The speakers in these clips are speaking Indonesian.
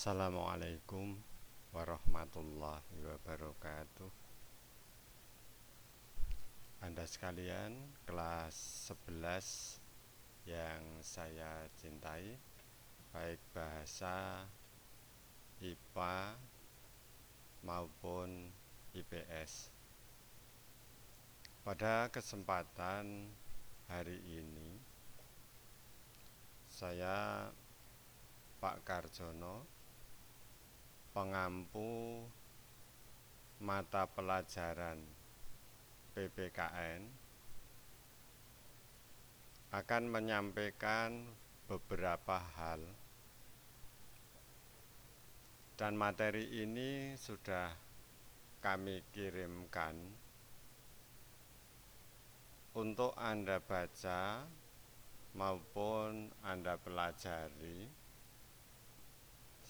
Assalamualaikum warahmatullahi wabarakatuh. Anda sekalian kelas 11 yang saya cintai Baik bahasa IPA maupun IPS Pada kesempatan hari ini Saya Pak Karjono pengampu mata pelajaran PPKN akan menyampaikan beberapa hal. Dan materi ini sudah kami kirimkan untuk Anda baca maupun Anda pelajari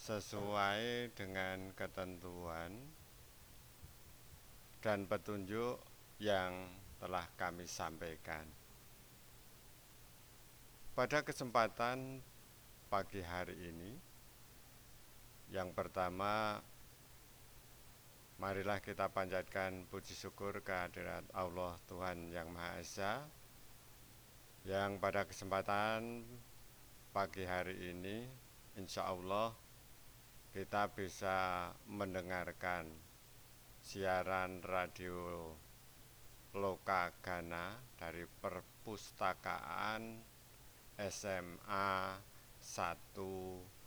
sesuai dengan ketentuan dan petunjuk yang telah kami sampaikan. Pada kesempatan pagi hari ini, yang pertama, marilah kita panjatkan puji syukur kehadirat Allah Tuhan Yang Maha Esa, yang pada kesempatan pagi hari ini, insya Allah kita bisa mendengarkan siaran radio Lokagana dari perpustakaan SMA 1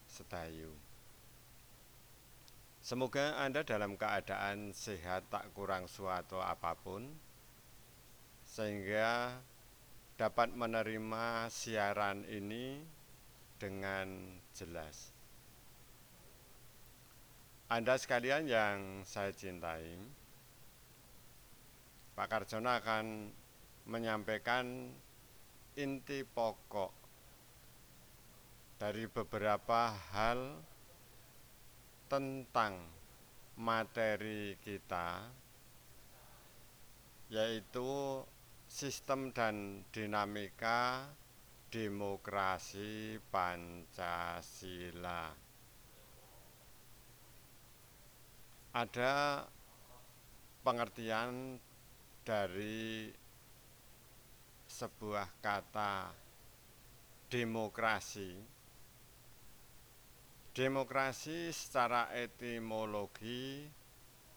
Sedayu. Semoga Anda dalam keadaan sehat tak kurang suatu apa pun, sehingga dapat menerima siaran ini dengan jelas. Anda sekalian yang saya cintai, Pak Karjono akan menyampaikan inti pokok dari beberapa hal tentang materi kita, yaitu sistem dan dinamika demokrasi Pancasila. Ada pengertian dari sebuah kata demokrasi. Demokrasi secara etimologi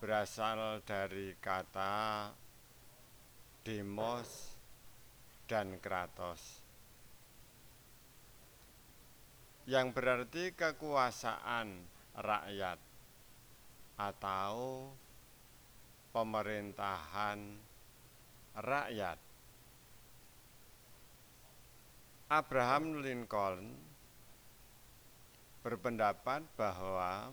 berasal dari kata demos dan kratos yang berarti kekuasaan rakyat atau pemerintahan rakyat. Abraham Lincoln berpendapat bahwa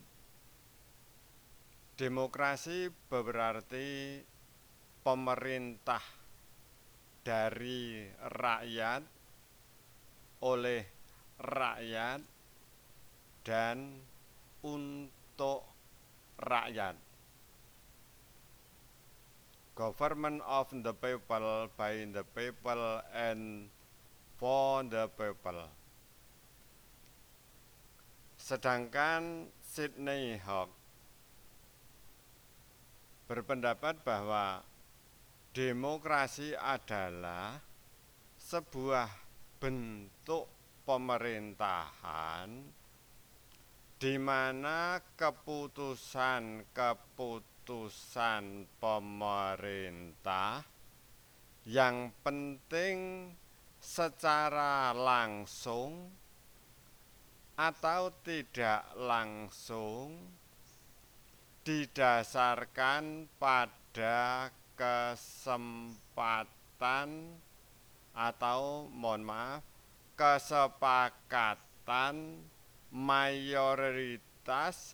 demokrasi berarti pemerintah dari rakyat oleh rakyat dan untuk rakyat. Government of the people, by the people, and for the people. Sedangkan Sydney Hawk berpendapat bahwa demokrasi adalah sebuah bentuk pemerintahan di mana keputusan-keputusan pemerintah yang penting secara langsung atau tidak langsung didasarkan pada kesempatan atau mohon maaf kesepakatan mayoritas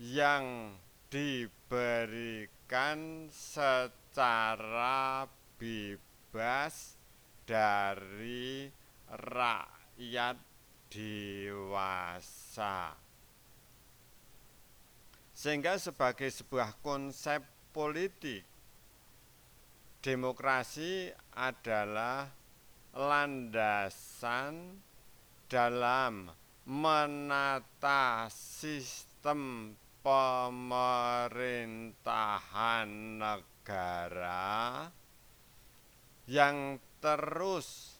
yang diberikan secara bebas dari rakyat dewasa. Sehingga sebagai sebuah konsep politik, demokrasi adalah landasan dalam menata sistem pemerintahan negara yang terus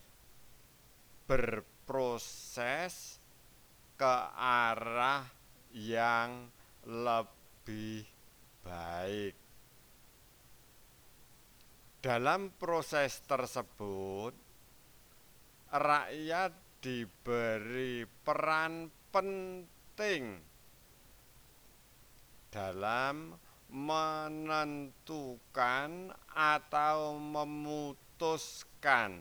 berproses ke arah yang lebih baik. Dalam proses tersebut, rakyat diberi peran penting dalam menentukan atau memutuskan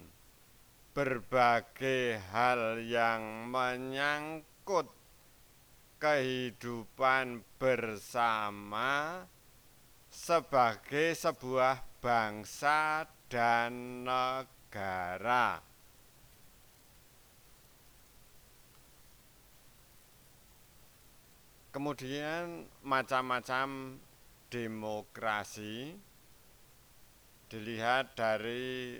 berbagai hal yang menyangkut kehidupan bersama sebagai sebuah bangsa dan negara. Kemudian macam-macam demokrasi dilihat dari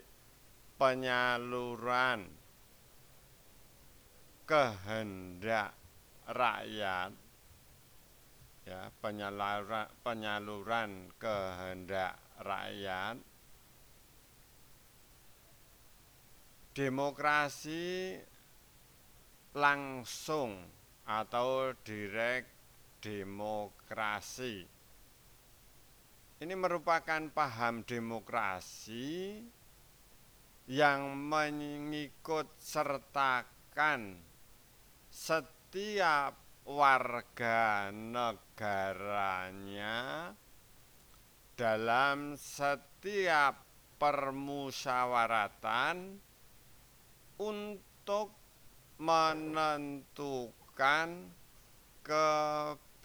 penyaluran kehendak rakyat ya penyaluran penyaluran kehendak rakyat. Demokrasi langsung atau direct demokrasi. Ini merupakan paham demokrasi yang mengikut sertakan setiap warga negaranya dalam setiap permusyawaratan untuk menentukan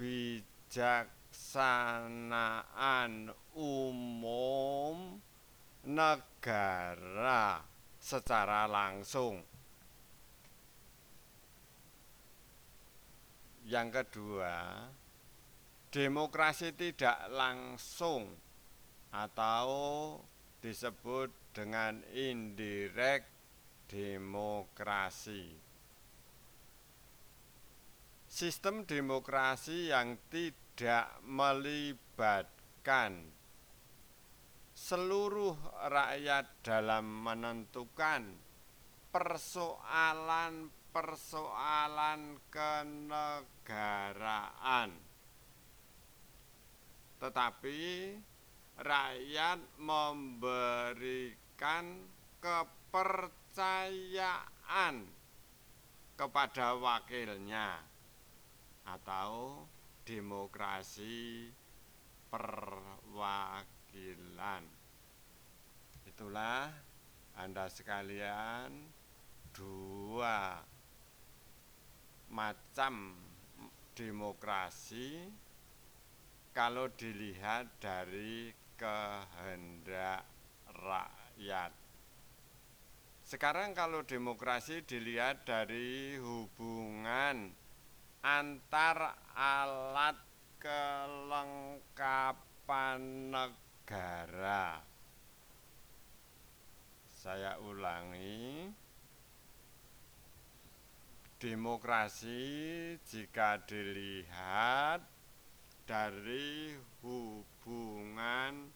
kebijaksanaan umum negara secara langsung. Yang kedua, demokrasi tidak langsung atau disebut dengan indirect demokrasi. Sistem demokrasi yang tidak melibatkan seluruh rakyat dalam menentukan persoalan-persoalan kenegaraan. Tetapi rakyat memberikan kepercayaan kepada wakilnya atau demokrasi perwakilan. Itulah Anda sekalian dua macam demokrasi kalau dilihat dari kehendak rakyat. Sekarang kalau demokrasi dilihat dari hubungan antar alat kelengkapan negara. Saya ulangi, demokrasi jika dilihat dari hubungan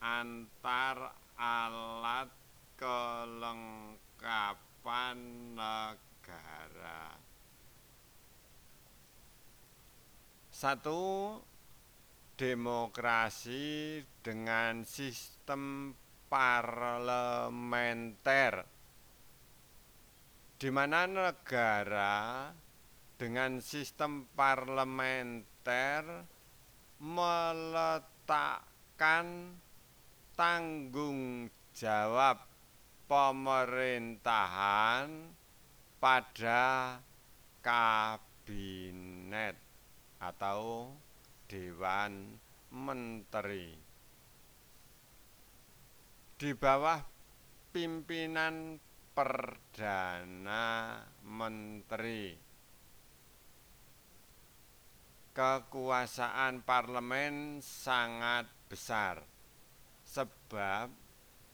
antar alat kelengkapan negara. Satu, demokrasi dengan sistem parlementer. Di mana negara dengan sistem parlementer meletakkan tanggung jawab pemerintahan pada kabinet atau Dewan Menteri. Di bawah pimpinan Perdana Menteri. Kekuasaan parlemen sangat besar sebab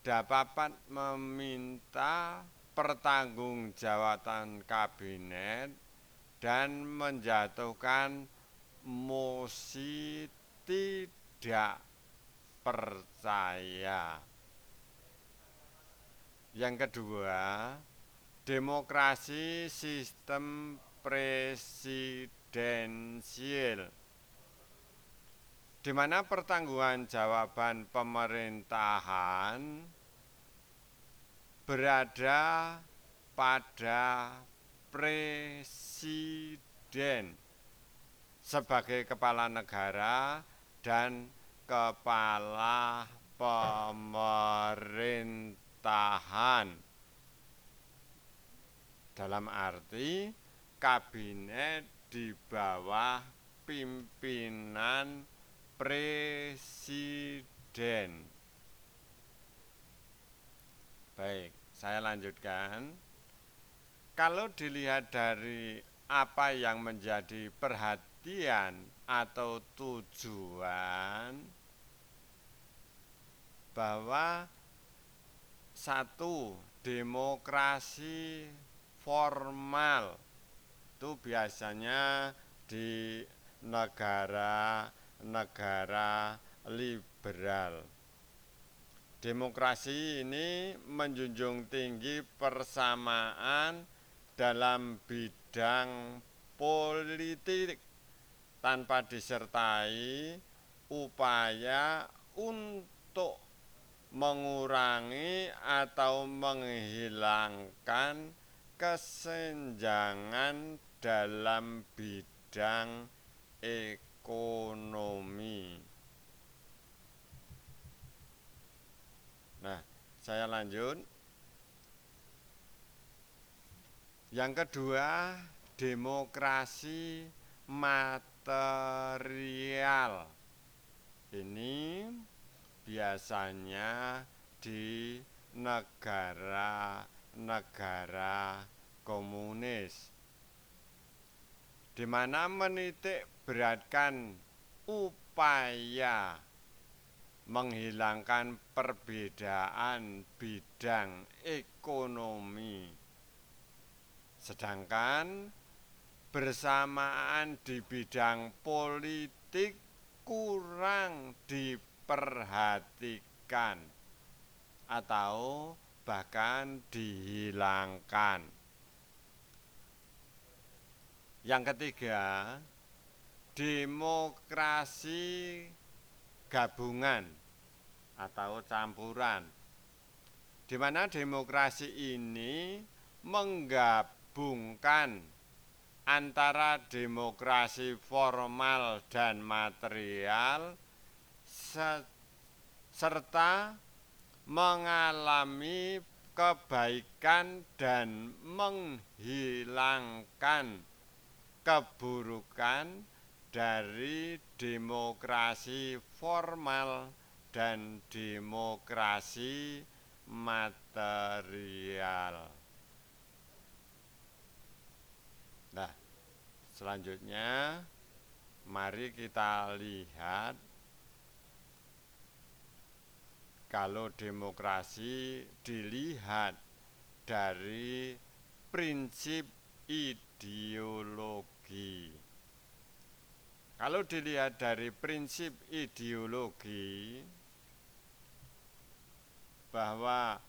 dapat meminta pertanggungjawaban kabinet dan menjatuhkan mosi tidak percaya. Yang kedua, demokrasi sistem presidensial di mana pertanggungan jawaban pemerintahan berada pada presiden sebagai kepala negara dan kepala pemerintahan. Dalam arti kabinet di bawah pimpinan presiden. Baik, saya lanjutkan. Kalau dilihat dari apa yang menjadi perhatian atau tujuan bahwa satu demokrasi formal itu biasanya di negara negara liberal. Demokrasi ini menjunjung tinggi persamaan dalam bidang politik tanpa disertai upaya untuk mengurangi atau menghilangkan kesenjangan dalam bidang ekonomi. Nah, saya lanjut. Yang kedua, demokrasi material. Ini biasanya di negara-negara komunis di mana menitik beratkan upaya menghilangkan perbedaan bidang ekonomi. Sedangkan bersamaan di bidang politik kurang diperhatikan atau bahkan dihilangkan. Yang ketiga, demokrasi gabungan atau campuran. Di mana demokrasi ini menggabungkan antara demokrasi formal dan material serta mengalami kebaikan dan menghilangkan keburukan dari demokrasi formal dan demokrasi material. Selanjutnya mari kita lihat kalau demokrasi dilihat dari prinsip ideologi. Kalau dilihat dari prinsip ideologi bahwa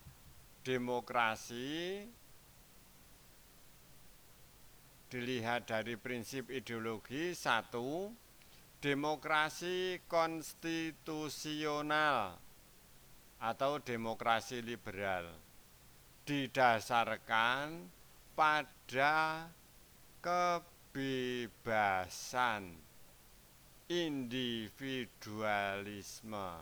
demokrasi dilihat dari prinsip ideologi satu demokrasi konstitusional atau demokrasi liberal didasarkan pada ke kebebasan, individualisme.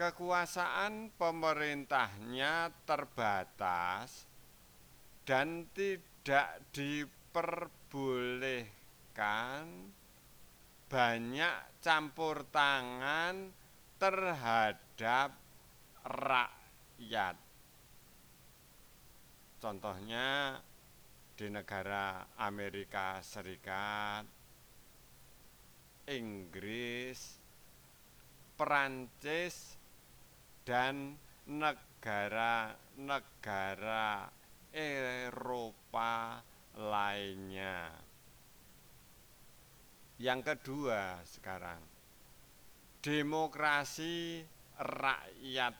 Kekuasaan pemerintahnya terbatas dan tidak diperbolehkan banyak campur tangan terhadap rakyat. Contohnya di negara Amerika Serikat, Inggris, Perancis, dan negara-negara Eropa lainnya. Yang kedua sekarang, demokrasi rakyat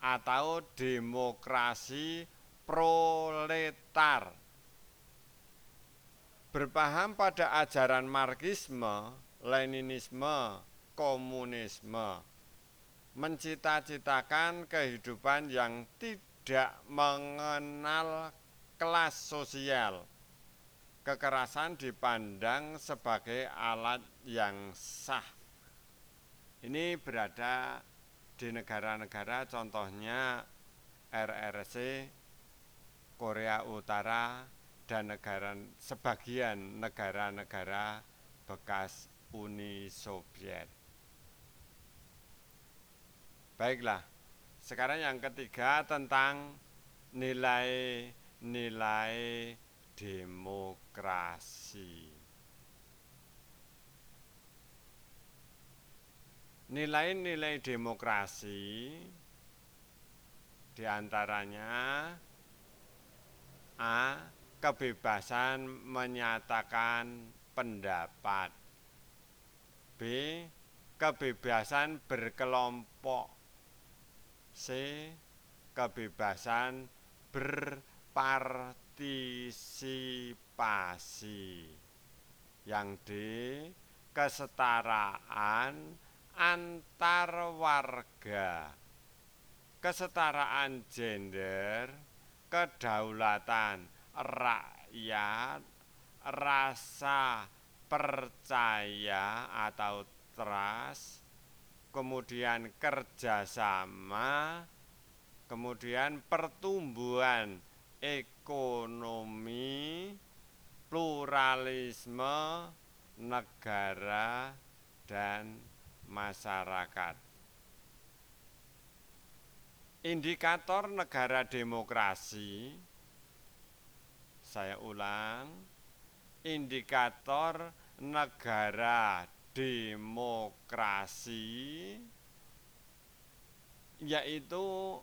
atau demokrasi proletar. Berpaham pada ajaran Marxisme, Leninisme, komunisme, mencita-citakan kehidupan yang tidak mengenal kelas sosial kekerasan dipandang sebagai alat yang sah. Ini berada di negara-negara contohnya RRC, Korea Utara, dan negara sebagian negara-negara bekas Uni Soviet. Baiklah, sekarang yang ketiga tentang nilai-nilai demokrasi. Nilai-nilai demokrasi di antaranya A. Kebebasan menyatakan pendapat B. Kebebasan berkelompok C. Kebebasan berpartisipasi partisipasi. Yang D, kesetaraan antar warga. Kesetaraan gender, kedaulatan rakyat, rasa percaya atau trust, kemudian kerjasama, kemudian pertumbuhan ekonomi, pluralisme negara dan masyarakat. Indikator negara demokrasi, saya ulang, indikator negara demokrasi yaitu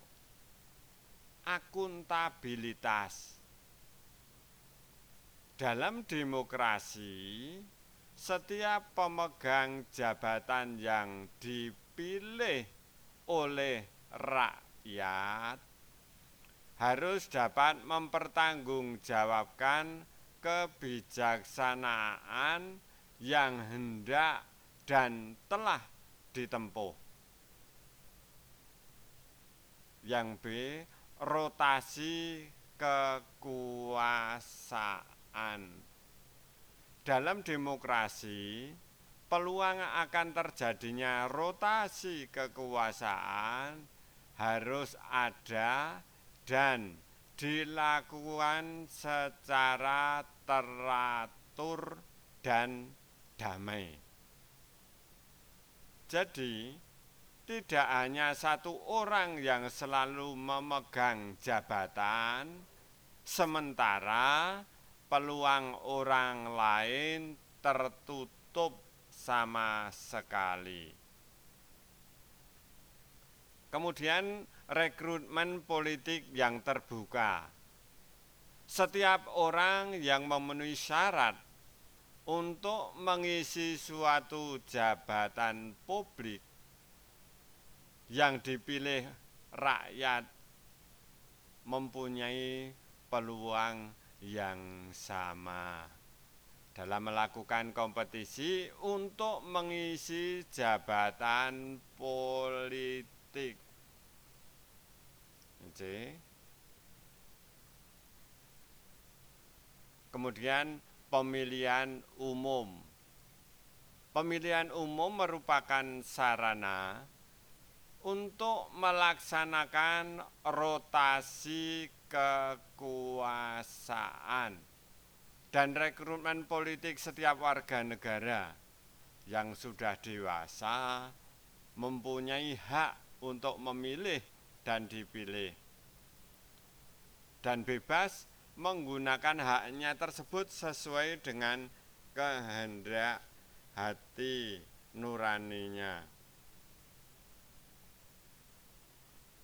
akuntabilitas. Dalam demokrasi, setiap pemegang jabatan yang dipilih oleh rakyat harus dapat mempertanggungjawabkan kebijaksanaan yang hendak dan telah ditempuh. Yang B, rotasi kekuasaan. Dalam demokrasi, peluang akan terjadinya rotasi kekuasaan harus ada dan dilakukan secara teratur dan damai. Jadi, tidak hanya satu orang yang selalu memegang jabatan, sementara peluang orang lain tertutup sama sekali. Kemudian rekrutmen politik yang terbuka. Setiap orang yang memenuhi syarat untuk mengisi suatu jabatan publik yang dipilih rakyat mempunyai peluang yang sama dalam melakukan kompetisi untuk mengisi jabatan politik. Kemudian pemilihan umum. Pemilihan umum merupakan sarana untuk melaksanakan rotasi kekuasaan dan rekrutmen politik setiap warga negara yang sudah dewasa mempunyai hak untuk memilih dan dipilih dan bebas menggunakan haknya tersebut sesuai dengan kehendak hati nuraninya.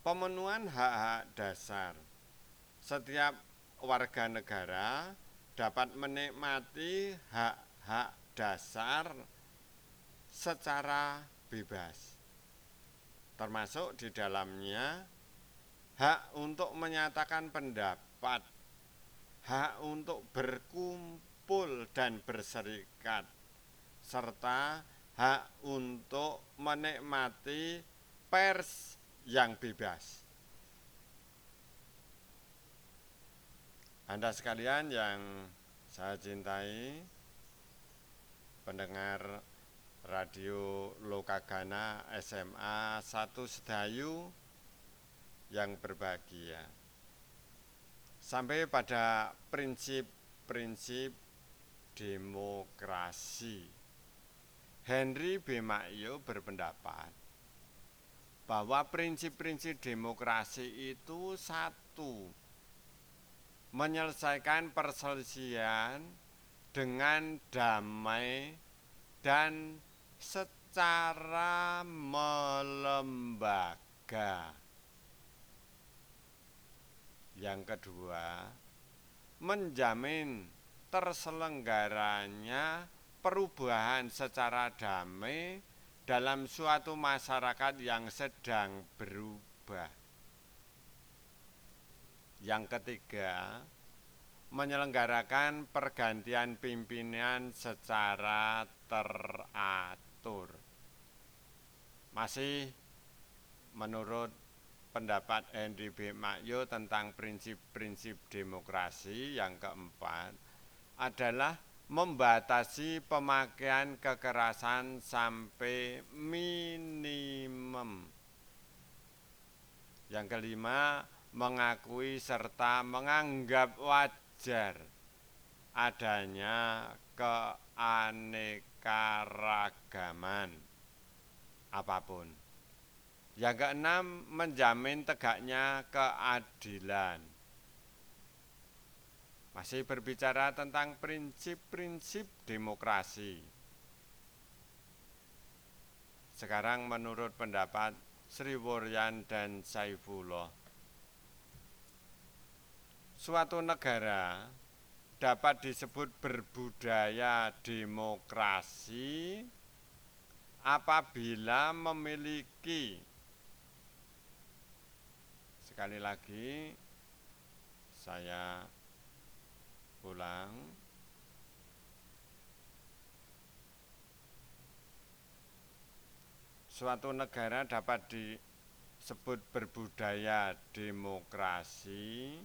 pemenuhan hak-hak dasar. Setiap warga negara dapat menikmati hak-hak dasar secara bebas. Termasuk di dalamnya hak untuk menyatakan pendapat, hak untuk berkumpul dan berserikat, serta hak untuk menikmati pers yang bebas. Anda sekalian yang saya cintai, pendengar radio Lokagana SMA 1 Sedayu yang berbahagia. Sampai pada prinsip-prinsip demokrasi. Henry B. Makyo berpendapat bahwa prinsip-prinsip demokrasi itu satu, menyelesaikan perselisihan dengan damai dan secara melembaga. Yang kedua, menjamin terselenggaranya perubahan secara damai dalam suatu masyarakat yang sedang berubah. Yang ketiga, menyelenggarakan pergantian pimpinan secara teratur. Masih menurut pendapat Henry B. Makyo tentang prinsip-prinsip demokrasi yang keempat adalah membatasi pemakaian kekerasan sampai minimum. Yang kelima, mengakui serta menganggap wajar adanya keanekaragaman apa pun. Yang keenam, menjamin tegaknya keadilan. Masih berbicara tentang prinsip-prinsip demokrasi. Sekarang menurut pendapat Sri Woryan dan Saifullah, suatu negara dapat disebut berbudaya demokrasi apabila memiliki Sekali lagi saya ulang suatu negara dapat disebut berbudaya demokrasi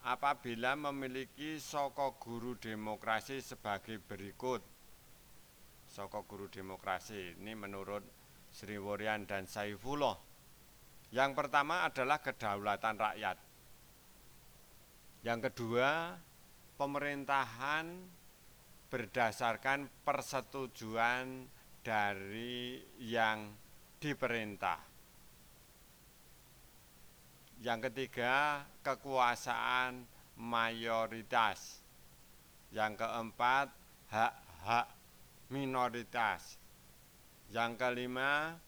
apabila memiliki soko guru demokrasi sebagai berikut. Soko guru demokrasi ini menurut Sri Woryan dan Saifullah yang pertama adalah kedaulatan rakyat. Yang kedua, pemerintahan berdasarkan persetujuan dari yang diperintah. Yang ketiga, kekuasaan mayoritas. Yang keempat, hak-hak minoritas. Yang kelima,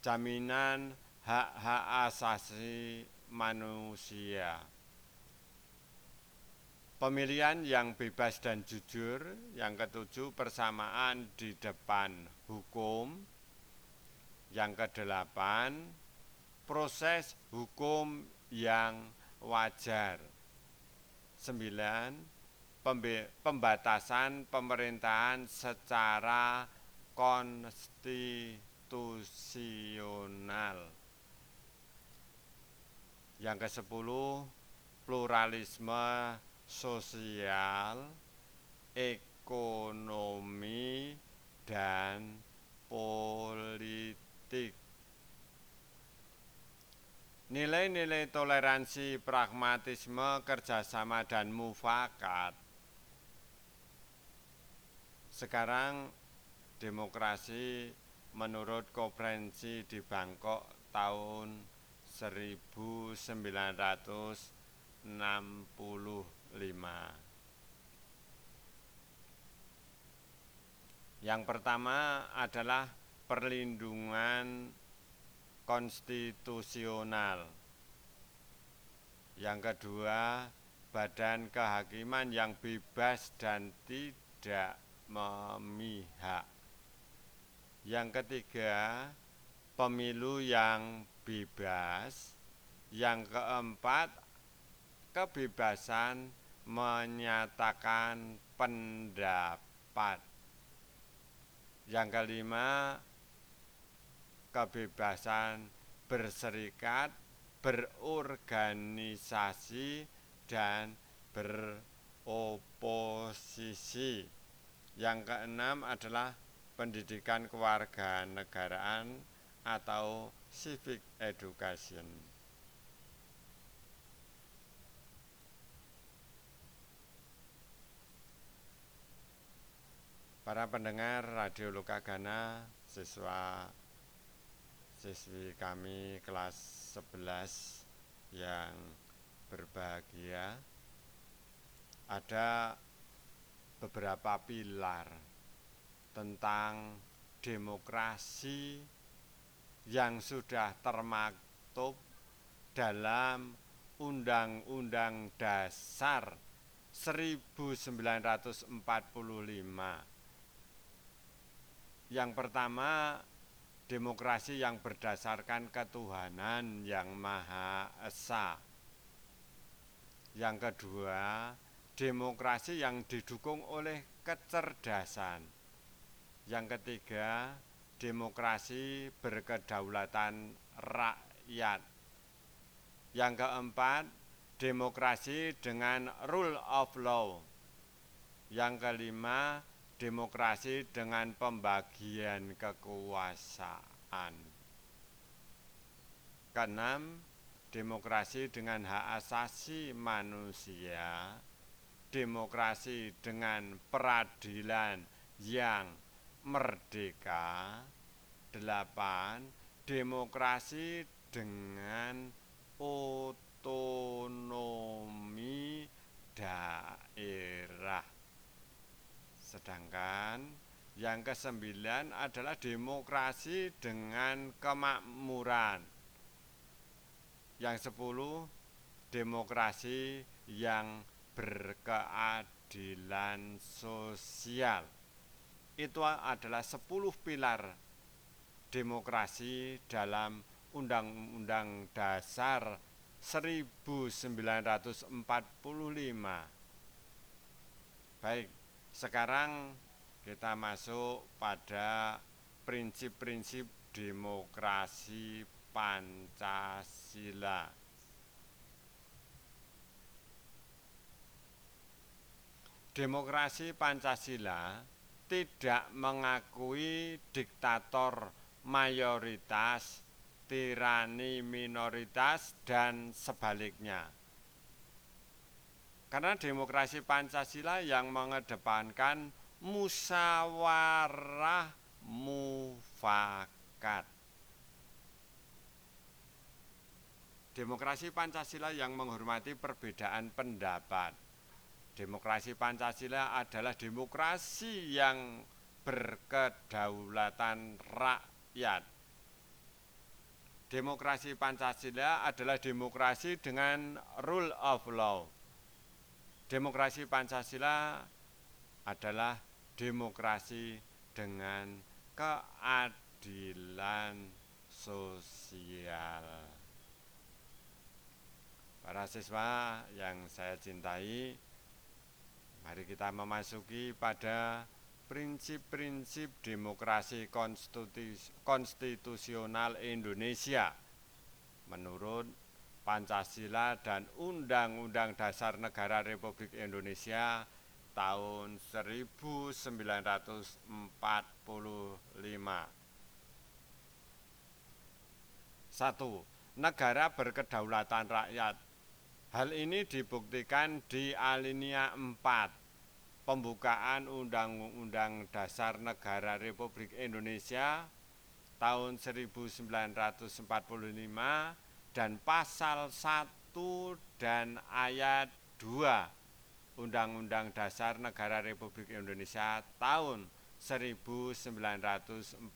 jaminan hak-hak asasi manusia. Pemilihan yang bebas dan jujur, yang ketujuh persamaan di depan hukum, yang kedelapan proses hukum yang wajar. Sembilan, pembatasan pemerintahan secara konstitusional. Yang ke sepuluh, pluralisme sosial, ekonomi, dan politik. Nilai-nilai toleransi, pragmatisme, kerjasama, dan mufakat. Sekarang demokrasi menurut konferensi di Bangkok tahun 1965. Yang pertama adalah perlindungan konstitusional. Yang kedua, badan kehakiman yang bebas dan tidak memihak. Yang ketiga, pemilu yang bebas. Yang keempat, kebebasan menyatakan pendapat. Yang kelima, kebebasan berserikat, berorganisasi, dan beroposisi. Yang keenam adalah pendidikan kewarganegaraan atau civic education. Para pendengar Radio Lokagana, siswa siswi kami kelas 11 yang berbahagia ada beberapa pilar tentang demokrasi yang sudah termaktub dalam Undang-Undang Dasar 1945. Yang pertama, demokrasi yang berdasarkan ketuhanan yang Maha Esa. Yang kedua, demokrasi yang didukung oleh kecerdasan. Yang ketiga, demokrasi berkedaulatan rakyat. Yang keempat, demokrasi dengan rule of law. Yang kelima, demokrasi dengan pembagian kekuasaan. Keenam, demokrasi dengan hak asasi manusia, demokrasi dengan peradilan yang merdeka, delapan, demokrasi dengan otonomi daerah. Sedangkan yang kesembilan adalah demokrasi dengan kemakmuran. Yang sepuluh, demokrasi yang berkeadilan sosial. Itu adalah sepuluh pilar demokrasi dalam Undang-Undang Dasar 1945. Baik, sekarang kita masuk pada prinsip-prinsip demokrasi Pancasila. Demokrasi Pancasila tidak mengakui diktator mayoritas, tirani minoritas, dan sebaliknya. Karena demokrasi Pancasila yang mengedepankan musyawarah mufakat. Demokrasi Pancasila yang menghormati perbedaan pendapat. Demokrasi Pancasila adalah demokrasi yang berkedaulatan rakyat. Demokrasi Pancasila adalah demokrasi dengan rule of law. Demokrasi Pancasila adalah demokrasi dengan keadilan sosial. Para siswa yang saya cintai, mari kita memasuki pada prinsip-prinsip demokrasi konstitusional Indonesia. Menurut Pancasila dan Undang-Undang Dasar Negara Republik Indonesia tahun 1945. Satu, negara berkedaulatan rakyat. Hal ini dibuktikan di alinea 4 pembukaan Undang-Undang Dasar Negara Republik Indonesia tahun 1945 dan pasal 1 dan ayat 2 Undang-Undang Dasar Negara Republik Indonesia tahun 1945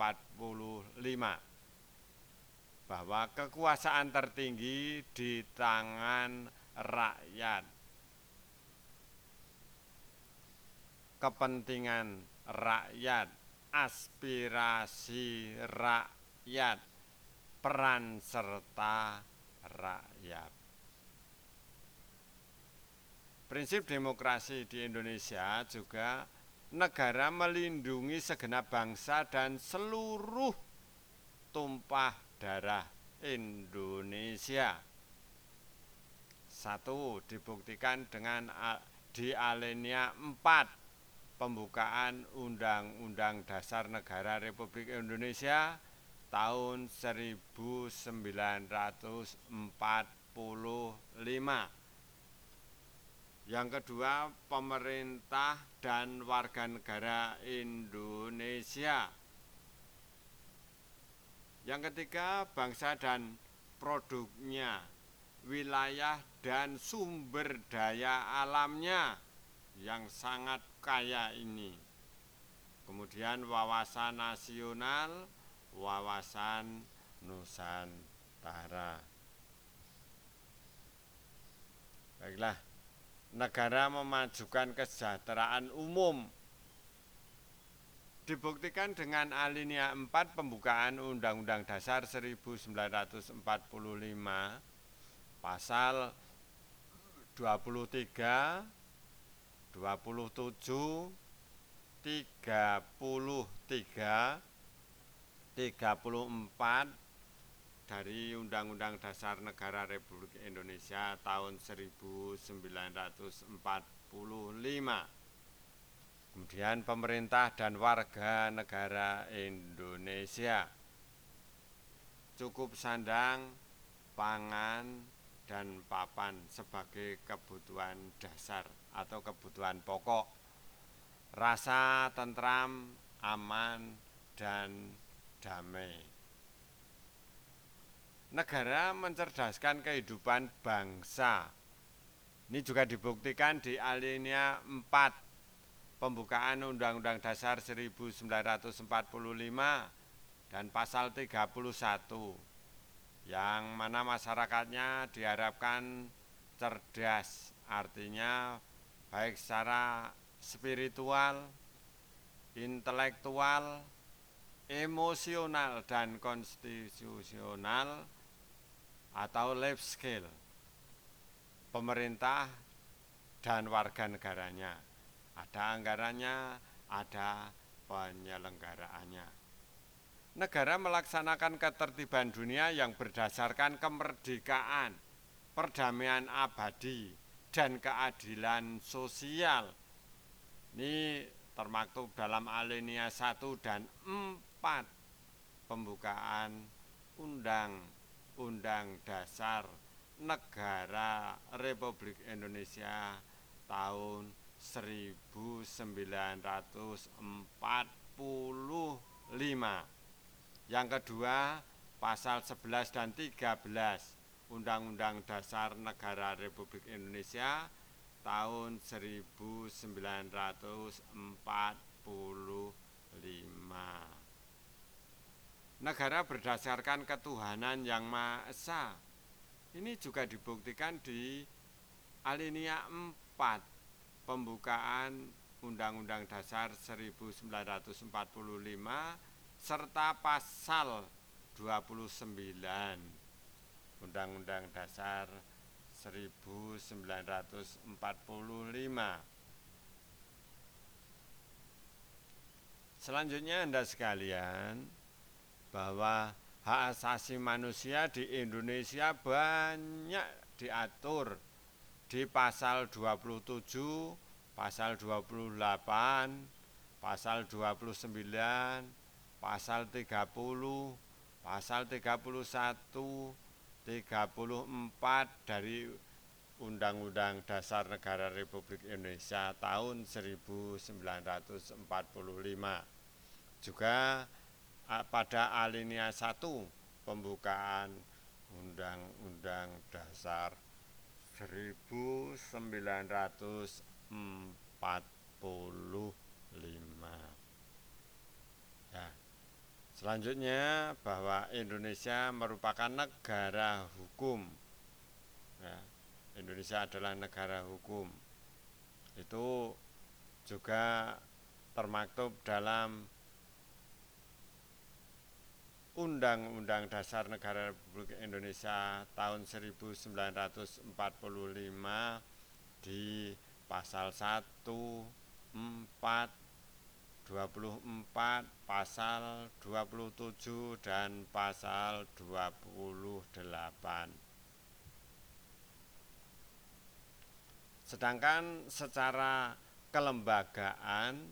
bahwa kekuasaan tertinggi di tangan rakyat. Kepentingan rakyat, aspirasi rakyat, peran serta rakyat. Prinsip demokrasi di Indonesia juga negara melindungi segenap bangsa dan seluruh tumpah darah Indonesia. Satu, dibuktikan dengan di alinea 4 pembukaan Undang-Undang Dasar Negara Republik Indonesia tahun 1945 yang kedua, pemerintah dan warga negara Indonesia. Yang ketiga, bangsa dan produknya, wilayah dan sumber daya alamnya yang sangat kaya ini. Kemudian wawasan nasional, wawasan Nusantara. Baiklah negara memajukan kesejahteraan umum dibuktikan dengan alinea 4 pembukaan Undang-Undang Dasar 1945 pasal 23, 27, 33, 34, dari Undang-Undang Dasar Negara Republik Indonesia tahun 1945. Kemudian pemerintah dan warga negara Indonesia cukup sandang, pangan, dan papan sebagai kebutuhan dasar atau kebutuhan pokok. Rasa tentram, aman, dan damai negara mencerdaskan kehidupan bangsa. Ini juga dibuktikan di alinea 4 pembukaan Undang-Undang Dasar 1945 dan pasal 31 yang mana masyarakatnya diharapkan cerdas artinya baik secara spiritual, intelektual, emosional dan konstitusional atau life skill pemerintah dan warga negaranya. Ada anggarannya, ada penyelenggaraannya. Negara melaksanakan ketertiban dunia yang berdasarkan kemerdekaan, perdamaian abadi, dan keadilan sosial. Ini termaktub dalam alinea 1 dan 4 pembukaan undang Undang Dasar Negara Republik Indonesia tahun 1945. Yang kedua, pasal 11 dan 13 Undang-Undang Dasar Negara Republik Indonesia tahun 1945 negara berdasarkan ketuhanan yang Maha Esa. Ini juga dibuktikan di alinea 4 pembukaan Undang-Undang Dasar 1945 serta pasal 29 Undang-Undang Dasar 1945. Selanjutnya Anda sekalian, bahwa hak asasi manusia di Indonesia banyak diatur di pasal 27, pasal 28, pasal 29, pasal 30, pasal 31, 34 dari Undang-Undang Dasar Negara Republik Indonesia tahun 1945. Juga pada alinea 1 pembukaan Undang-Undang Dasar 1945. Ya. Selanjutnya bahwa Indonesia merupakan negara hukum. Ya. Indonesia adalah negara hukum. Itu juga termaktub dalam Undang-Undang Dasar Negara Republik Indonesia tahun 1945 di pasal 1, 4, 24, pasal 27 dan pasal 28. Sedangkan secara kelembagaan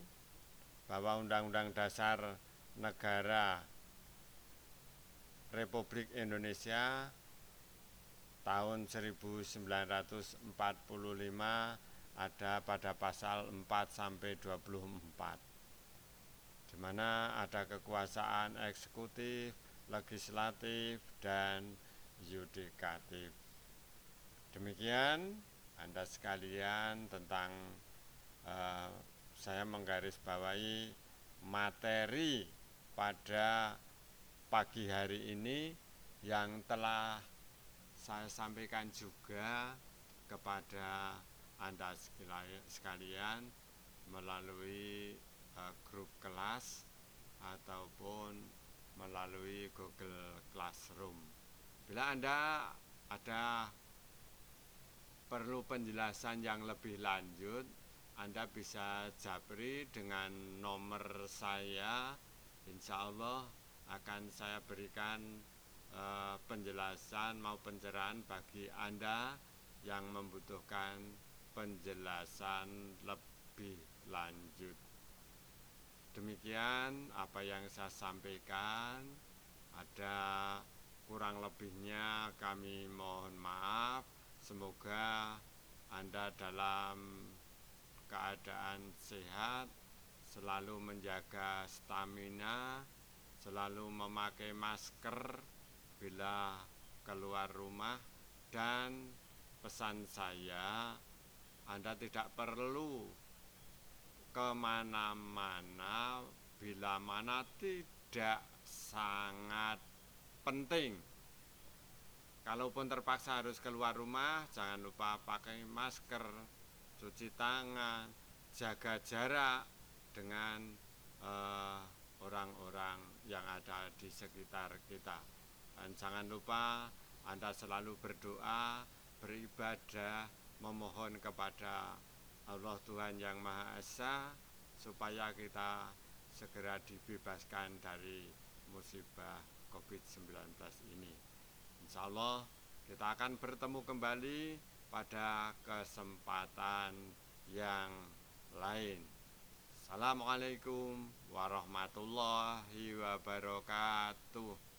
bahwa Undang-Undang Dasar Negara Republik Indonesia tahun 1945 ada pada pasal 4 sampai 24 di mana ada kekuasaan eksekutif, legislatif, dan yudikatif. Demikian Anda sekalian tentang uh, saya menggarisbawahi materi pada pagi hari ini yang telah saya sampaikan juga kepada Anda sekalian melalui uh, grup kelas ataupun melalui Google Classroom. Bila Anda ada perlu penjelasan yang lebih lanjut, Anda bisa japri dengan nomor saya. Insya Allah akan saya berikan uh, penjelasan mau pencerahan bagi Anda yang membutuhkan penjelasan lebih lanjut. Demikian apa yang saya sampaikan. Ada kurang lebihnya kami mohon maaf. Semoga Anda dalam keadaan sehat, selalu menjaga stamina, selalu memakai masker bila keluar rumah dan pesan saya Anda tidak perlu ke mana-mana bila mana tidak sangat penting. Kalaupun terpaksa harus keluar rumah, jangan lupa pakai masker, cuci tangan, jaga jarak dengan eh, orang-orang uh, yang ada di sekitar kita. Dan jangan lupa Anda selalu berdoa, beribadah, memohon kepada Allah Tuhan Yang Maha Esa supaya kita segera dibebaskan dari musibah COVID-19 ini. Insya Allah kita akan bertemu kembali pada kesempatan yang lain. Assalamualaikum warahmatullahi wabarakatuh.